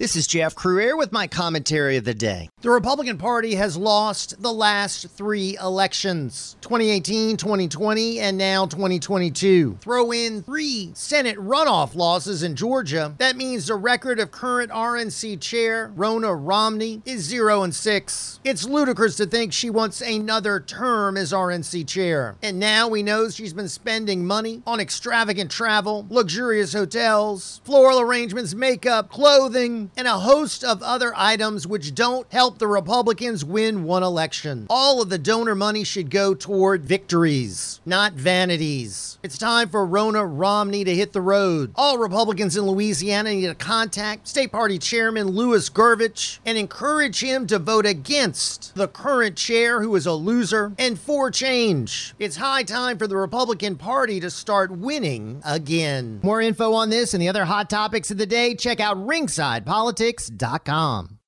This is Jeff Crouere with my commentary of the day. The Republican Party has lost the last three elections 2018, 2020, and now 2022. Throw in three Senate runoff losses in Georgia. That means the record of current RNC chair Ronna Romney is 0 and 6. It's ludicrous to think she wants another term as RNC chair. And now we know she's been spending money on extravagant travel, luxurious hotels, floral arrangements, makeup, clothing and a host of other items which don't help the Republicans win one election. All of the donor money should go toward victories, not vanities. It's time for Ronna Romney to hit the road. All Republicans in Louisiana need to contact State Party Chairman Louis Gurvich and encourage him to vote against the current chair, who is a loser, and for change. It's high time for the Republican Party to start winning again. More info on this and the other hot topics of the day, check out Ringside Politics politics.com.